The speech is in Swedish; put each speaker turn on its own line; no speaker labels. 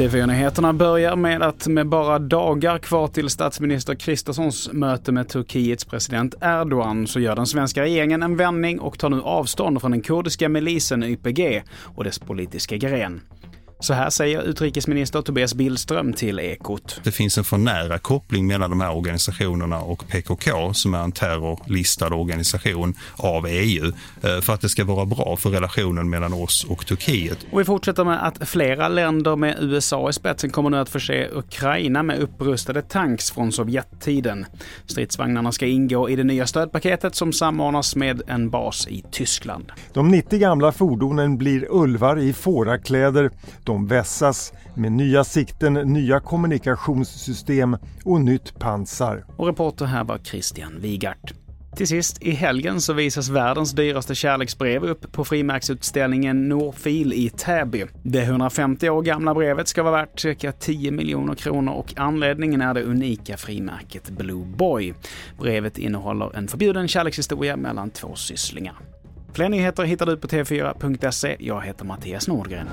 TV4-nyheterna börjar med att med bara dagar kvar till statsminister Kristerssons möte med Turkiets president Erdogan så gör den svenska regeringen en vändning och tar nu avstånd från den kurdiska milisen YPG och dess politiska gren. Så här säger utrikesminister Tobias Billström till Ekot.
Det finns en för nära koppling mellan de här organisationerna och PKK som är en terrorlistad organisation av EU eh, för att det ska vara bra för relationen mellan oss och Turkiet.
Och vi fortsätter med att flera länder med USA i spetsen kommer nu att förse Ukraina med upprustade tanks från Sovjettiden. Stridsvagnarna ska ingå i det nya stödpaketet som samordnas med en bas i Tyskland.
De 90 gamla fordonen blir ulvar i fårakläder. De vässas med nya sikten, nya kommunikationssystem och nytt pansar.
Och reporter här var Christian Wigart. Till sist, i helgen så visas världens dyraste kärleksbrev upp på frimärksutställningen Norfil i Täby. Det 150 år gamla brevet ska vara värt cirka 10 miljoner kronor och anledningen är det unika frimärket Blue Boy. Brevet innehåller en förbjuden kärlekshistoria mellan två sysslingar. Fler nyheter hittar du på tv4.se. Jag heter Mattias Nordgren.